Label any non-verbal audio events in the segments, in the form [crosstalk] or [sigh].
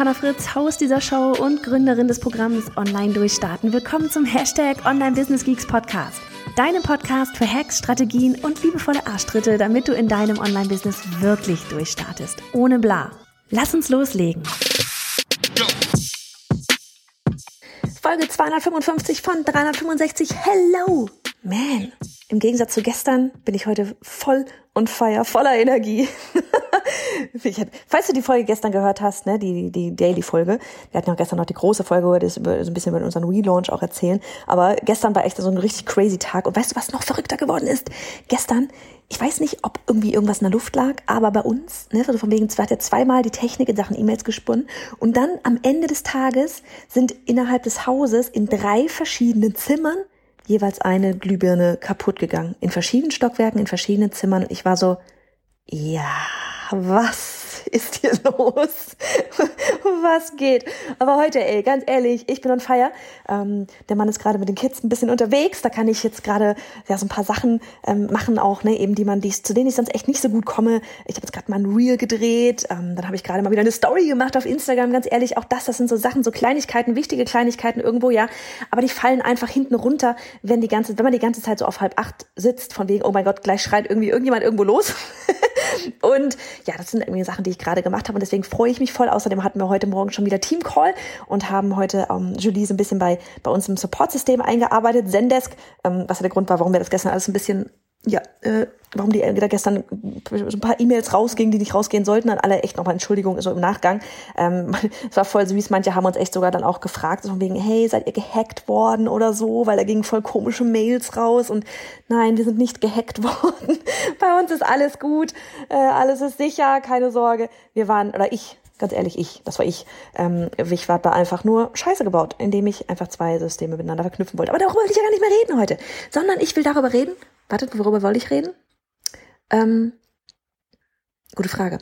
Johanna Fritz, Haus dieser Show und Gründerin des Programms Online Durchstarten. Willkommen zum Hashtag Online Business Geeks Podcast. Deinem Podcast für Hacks, Strategien und liebevolle Arschtritte, damit du in deinem Online-Business wirklich durchstartest. Ohne bla. Lass uns loslegen. Folge 255 von 365. Hello! Man, im Gegensatz zu gestern bin ich heute voll und feier, voller Energie. [laughs] falls du die Folge gestern gehört hast, ne, die, die Daily-Folge, wir hatten ja gestern noch die große Folge, das über, so ein bisschen über unseren Relaunch auch erzählen, aber gestern war echt so ein richtig crazy Tag und weißt du, was noch verrückter geworden ist? Gestern, ich weiß nicht, ob irgendwie irgendwas in der Luft lag, aber bei uns, ne, also von wegen, hat ja zweimal die Technik in Sachen E-Mails gesponnen und dann am Ende des Tages sind innerhalb des Hauses in drei verschiedenen Zimmern jeweils eine Glühbirne kaputt gegangen. In verschiedenen Stockwerken, in verschiedenen Zimmern. Ich war so, ja, was ist hier [laughs] los? Was geht? Aber heute, ey, ganz ehrlich, ich bin on fire. Ähm, der Mann ist gerade mit den Kids ein bisschen unterwegs. Da kann ich jetzt gerade ja so ein paar Sachen ähm, machen, auch ne, eben die man, die, zu denen ich sonst echt nicht so gut komme. Ich habe jetzt gerade mal ein Reel gedreht. Ähm, dann habe ich gerade mal wieder eine Story gemacht auf Instagram. Ganz ehrlich, auch das, das sind so Sachen, so Kleinigkeiten, wichtige Kleinigkeiten irgendwo, ja. Aber die fallen einfach hinten runter, wenn die ganze, wenn man die ganze Zeit so auf halb acht sitzt, von wegen, oh mein Gott, gleich schreit irgendwie irgendjemand irgendwo los. [laughs] und ja, das sind irgendwie Sachen, die ich gerade gemacht habe und deswegen freue ich mich voll. Außerdem hatten wir heute Morgen schon wieder Team Call und haben heute ähm, Julie so ein bisschen bei, bei uns im Support-System eingearbeitet, Zendesk, ähm, was ja der Grund war, warum wir das gestern alles ein bisschen ja, äh, warum die da gestern so ein paar E-Mails rausgingen, die nicht rausgehen sollten, an alle echt nochmal Entschuldigung, so im Nachgang. Ähm, [laughs] es war voll süß, manche haben uns echt sogar dann auch gefragt, so von wegen, hey, seid ihr gehackt worden oder so, weil da gingen voll komische Mails raus und nein, wir sind nicht gehackt [laughs] worden. Bei uns ist alles gut, äh, alles ist sicher, keine Sorge. Wir waren, oder ich, ganz ehrlich, ich, das war ich, ähm, ich war da einfach nur Scheiße gebaut, indem ich einfach zwei Systeme miteinander verknüpfen wollte. Aber darüber will ich ja gar nicht mehr reden heute, sondern ich will darüber reden, Wartet, worüber wollte ich reden? Ähm, gute Frage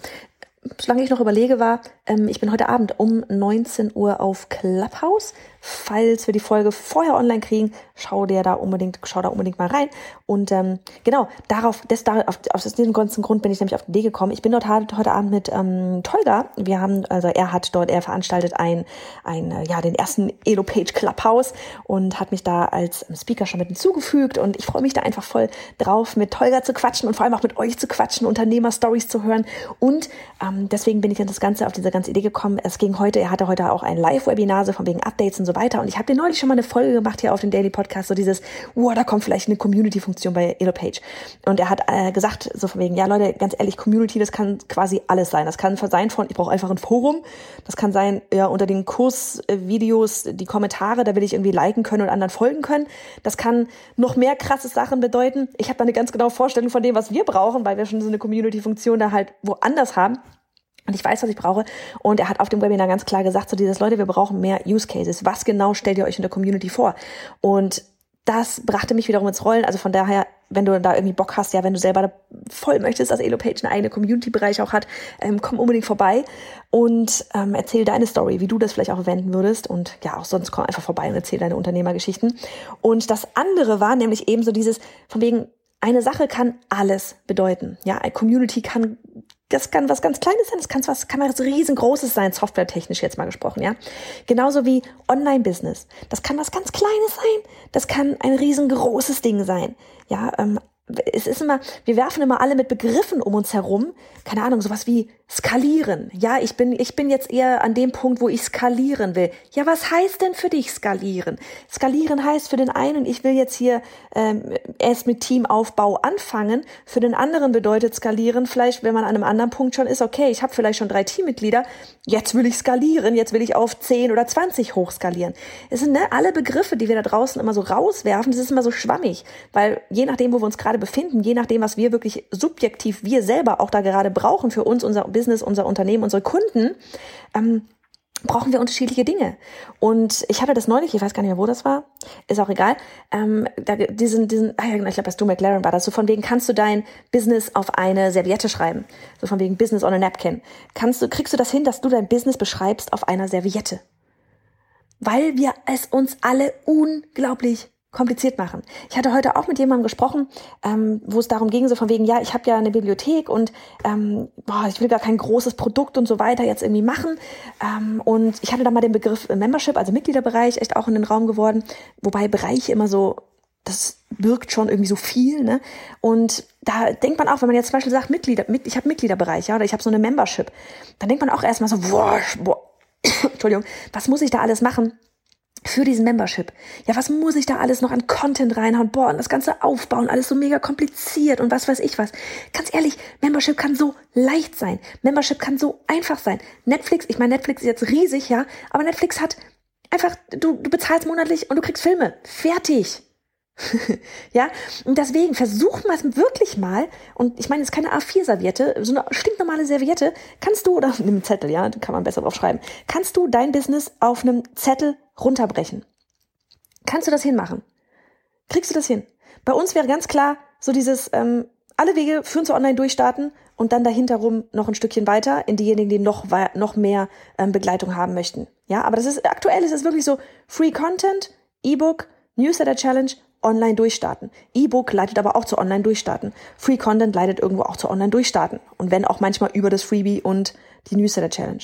solange ich noch überlege, war, ähm, ich bin heute Abend um 19 Uhr auf Clubhouse. Falls wir die Folge vorher online kriegen, schau dir da unbedingt, schau da unbedingt mal rein. Und ähm, genau, darauf, des, auf, aus diesem ganzen Grund bin ich nämlich auf die Idee gekommen. Ich bin dort heute Abend mit ähm, Tolga. Wir haben, also er hat dort, er veranstaltet ein, ein äh, ja, den ersten Elo-Page Clubhouse und hat mich da als Speaker schon mit hinzugefügt. Und ich freue mich da einfach voll drauf, mit Tolga zu quatschen und vor allem auch mit euch zu quatschen, Unternehmer-Stories zu hören und ähm, deswegen bin ich an das Ganze, auf diese ganze Idee gekommen. Es ging heute, er hatte heute auch ein Live-Webinar, so von wegen Updates und so weiter. Und ich habe dir neulich schon mal eine Folge gemacht hier auf dem Daily Podcast, so dieses, wow, da kommt vielleicht eine Community-Funktion bei Elopage. Und er hat äh, gesagt, so von wegen, ja Leute, ganz ehrlich, Community, das kann quasi alles sein. Das kann sein von, ich brauche einfach ein Forum. Das kann sein, ja, unter den Kursvideos, die Kommentare, da will ich irgendwie liken können und anderen folgen können. Das kann noch mehr krasse Sachen bedeuten. Ich habe da eine ganz genaue Vorstellung von dem, was wir brauchen, weil wir schon so eine Community-Funktion da halt woanders haben. Und ich weiß, was ich brauche. Und er hat auf dem Webinar ganz klar gesagt, so dieses Leute, wir brauchen mehr Use Cases. Was genau stellt ihr euch in der Community vor? Und das brachte mich wiederum ins Rollen. Also von daher, wenn du da irgendwie Bock hast, ja, wenn du selber voll möchtest, dass Elopage einen eigenen Community-Bereich auch hat, ähm, komm unbedingt vorbei und ähm, erzähl deine Story, wie du das vielleicht auch verwenden würdest. Und ja, auch sonst komm einfach vorbei und erzähl deine Unternehmergeschichten. Und das andere war nämlich eben so dieses, von wegen, eine Sache kann alles bedeuten. Ja, eine Community kann das kann was ganz Kleines sein, das kann was, kann was riesengroßes sein, softwaretechnisch jetzt mal gesprochen, ja. Genauso wie Online-Business. Das kann was ganz Kleines sein, das kann ein riesengroßes Ding sein, ja. Ähm, es ist immer, wir werfen immer alle mit Begriffen um uns herum. Keine Ahnung, sowas wie skalieren. Ja, ich bin, ich bin jetzt eher an dem Punkt, wo ich skalieren will. Ja, was heißt denn für dich skalieren? Skalieren heißt für den einen, ich will jetzt hier ähm, erst mit Teamaufbau anfangen. Für den anderen bedeutet skalieren vielleicht, wenn man an einem anderen Punkt schon ist, okay, ich habe vielleicht schon drei Teammitglieder, jetzt will ich skalieren, jetzt will ich auf 10 oder 20 hochskalieren. Es sind ne, alle Begriffe, die wir da draußen immer so rauswerfen, das ist immer so schwammig, weil je nachdem, wo wir uns gerade befinden, je nachdem, was wir wirklich subjektiv, wir selber auch da gerade brauchen für uns, unser Business, unser Unternehmen, unsere Kunden, ähm, brauchen wir unterschiedliche Dinge. Und ich hatte das neulich, ich weiß gar nicht mehr, wo das war, ist auch egal, ähm, da, diesen, diesen, ah ja, genau, ich glaube, das du McLaren war das, so von wegen, kannst du dein Business auf eine Serviette schreiben? So von wegen Business on a Napkin. Kannst du, kriegst du das hin, dass du dein Business beschreibst auf einer Serviette? Weil wir es uns alle unglaublich kompliziert machen. Ich hatte heute auch mit jemandem gesprochen, ähm, wo es darum ging, so von wegen, ja, ich habe ja eine Bibliothek und ähm, boah, ich will gar kein großes Produkt und so weiter jetzt irgendwie machen. Ähm, und ich hatte da mal den Begriff Membership, also Mitgliederbereich, echt auch in den Raum geworden, wobei Bereich immer so, das birgt schon irgendwie so viel. Ne? Und da denkt man auch, wenn man jetzt zum Beispiel sagt, Mitglieder, mit, ich habe Mitgliederbereich, ja, oder ich habe so eine Membership, dann denkt man auch erstmal so, boah, boah, [coughs] Entschuldigung, was muss ich da alles machen? Für diesen Membership. Ja, was muss ich da alles noch an Content reinhauen? Boah, und das Ganze aufbauen, alles so mega kompliziert und was weiß ich was. Ganz ehrlich, Membership kann so leicht sein. Membership kann so einfach sein. Netflix, ich meine, Netflix ist jetzt riesig, ja, aber Netflix hat einfach, du, du bezahlst monatlich und du kriegst Filme. Fertig. [laughs] ja, und deswegen versuch mal es wirklich mal, und ich meine, es ist keine A4-Serviette, so eine stinknormale Serviette, kannst du, oder [laughs] nimm einen Zettel, ja, kann man besser drauf schreiben, kannst du dein Business auf einem Zettel runterbrechen? Kannst du das hinmachen? Kriegst du das hin? Bei uns wäre ganz klar so dieses, ähm, alle Wege führen zu Online-Durchstarten und dann dahinter rum noch ein Stückchen weiter in diejenigen, die noch, noch mehr ähm, Begleitung haben möchten. Ja, aber das ist, aktuell ist es wirklich so, Free Content, E-Book, Newsletter Challenge online durchstarten. E-Book leitet aber auch zu online durchstarten. Free Content leitet irgendwo auch zu online durchstarten. Und wenn auch manchmal über das Freebie und die Newsletter Challenge.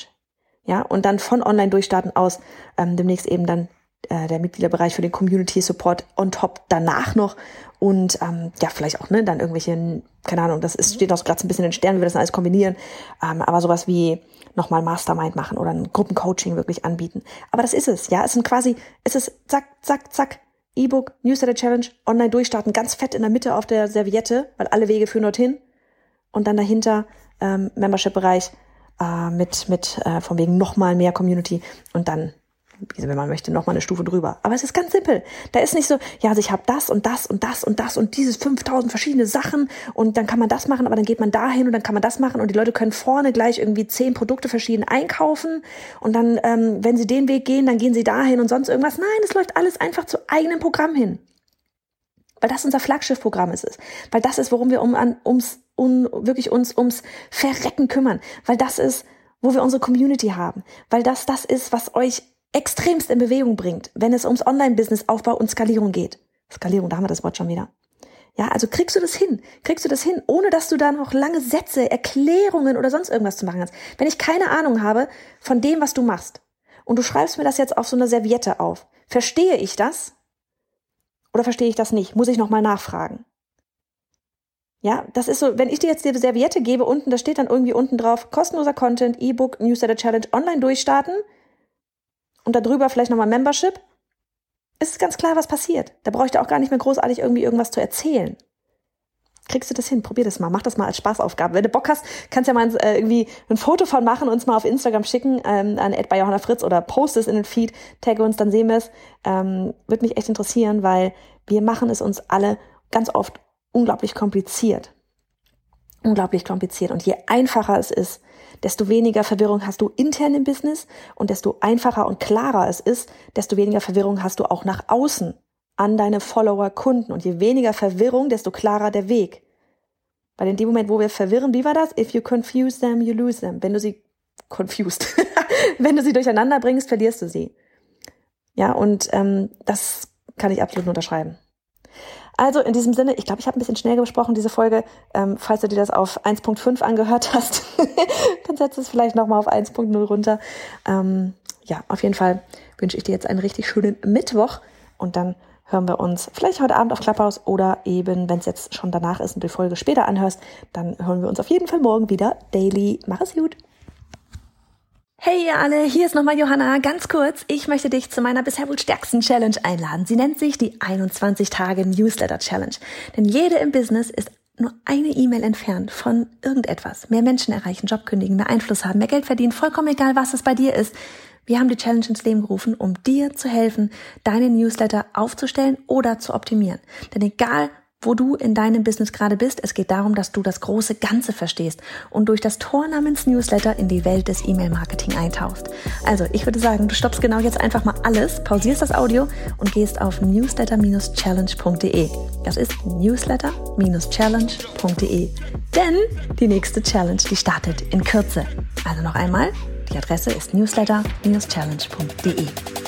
Ja, und dann von online durchstarten aus ähm, demnächst eben dann äh, der Mitgliederbereich für den Community Support on top danach noch. Und ähm, ja vielleicht auch ne dann irgendwelche keine Ahnung das ist steht auch gerade ein bisschen in den Sternen wie wir das alles kombinieren. Ähm, aber sowas wie nochmal Mastermind machen oder ein Gruppencoaching wirklich anbieten. Aber das ist es ja. Es sind quasi es ist zack zack zack E-Book, Newsletter Challenge, online durchstarten, ganz fett in der Mitte auf der Serviette, weil alle Wege führen dorthin. Und dann dahinter ähm, Membership-Bereich äh, mit, mit äh, von wegen nochmal mehr Community und dann wenn man möchte, noch mal eine Stufe drüber. Aber es ist ganz simpel. Da ist nicht so, ja, also ich habe das und das und das und das und dieses 5000 verschiedene Sachen und dann kann man das machen, aber dann geht man dahin und dann kann man das machen und die Leute können vorne gleich irgendwie zehn Produkte verschieden einkaufen und dann, ähm, wenn sie den Weg gehen, dann gehen sie dahin und sonst irgendwas. Nein, es läuft alles einfach zu eigenem Programm hin. Weil das unser Flaggschiffprogramm ist. Weil das ist, worum wir um, an, ums, um, wirklich uns ums Verrecken kümmern. Weil das ist, wo wir unsere Community haben. Weil das das ist, was euch extremst in Bewegung bringt, wenn es ums Online-Business-Aufbau und Skalierung geht. Skalierung, da haben wir das Wort schon wieder. Ja, also kriegst du das hin? Kriegst du das hin, ohne dass du da noch lange Sätze, Erklärungen oder sonst irgendwas zu machen hast? Wenn ich keine Ahnung habe von dem, was du machst, und du schreibst mir das jetzt auf so einer Serviette auf, verstehe ich das? Oder verstehe ich das nicht? Muss ich nochmal nachfragen? Ja, das ist so, wenn ich dir jetzt die Serviette gebe, unten, da steht dann irgendwie unten drauf, kostenloser Content, E-Book, Newsletter Challenge, online durchstarten und darüber vielleicht nochmal Membership, ist es ganz klar, was passiert. Da brauche ich dir auch gar nicht mehr großartig irgendwie irgendwas zu erzählen. Kriegst du das hin? Probier das mal. Mach das mal als Spaßaufgabe. Wenn du Bock hast, kannst ja mal äh, irgendwie ein Foto von machen, uns mal auf Instagram schicken, ähm, an bei Johanna Fritz oder post es in den Feed, tagge uns, dann sehen wir es. Ähm, Würde mich echt interessieren, weil wir machen es uns alle ganz oft unglaublich kompliziert. Unglaublich kompliziert. Und je einfacher es ist, desto weniger Verwirrung hast du intern im Business und desto einfacher und klarer es ist, desto weniger Verwirrung hast du auch nach außen an deine Follower, Kunden. Und je weniger Verwirrung, desto klarer der Weg. Weil in dem Moment, wo wir verwirren, wie war das? If you confuse them, you lose them. Wenn du sie confused, [laughs] wenn du sie durcheinander bringst, verlierst du sie. Ja, und ähm, das kann ich absolut unterschreiben. Also in diesem Sinne, ich glaube, ich habe ein bisschen schnell gesprochen, diese Folge. Ähm, falls du dir das auf 1.5 angehört hast, [laughs] dann setz es vielleicht nochmal auf 1.0 runter. Ähm, ja, auf jeden Fall wünsche ich dir jetzt einen richtig schönen Mittwoch und dann hören wir uns vielleicht heute Abend auf Clubhouse oder eben, wenn es jetzt schon danach ist und die Folge später anhörst, dann hören wir uns auf jeden Fall morgen wieder daily. Mach es gut! Hey ihr alle, hier ist nochmal Johanna. Ganz kurz, ich möchte dich zu meiner bisher wohl stärksten Challenge einladen. Sie nennt sich die 21 Tage Newsletter Challenge. Denn jede im Business ist nur eine E-Mail entfernt von irgendetwas. Mehr Menschen erreichen, Job kündigen, mehr Einfluss haben, mehr Geld verdienen, vollkommen egal, was es bei dir ist. Wir haben die Challenge ins Leben gerufen, um dir zu helfen, deine Newsletter aufzustellen oder zu optimieren. Denn egal, wo du in deinem Business gerade bist. Es geht darum, dass du das große Ganze verstehst und durch das Tor namens Newsletter in die Welt des E-Mail-Marketing eintauchst. Also, ich würde sagen, du stoppst genau jetzt einfach mal alles, pausierst das Audio und gehst auf newsletter-challenge.de. Das ist newsletter-challenge.de. Denn die nächste Challenge, die startet in Kürze. Also noch einmal, die Adresse ist newsletter-challenge.de.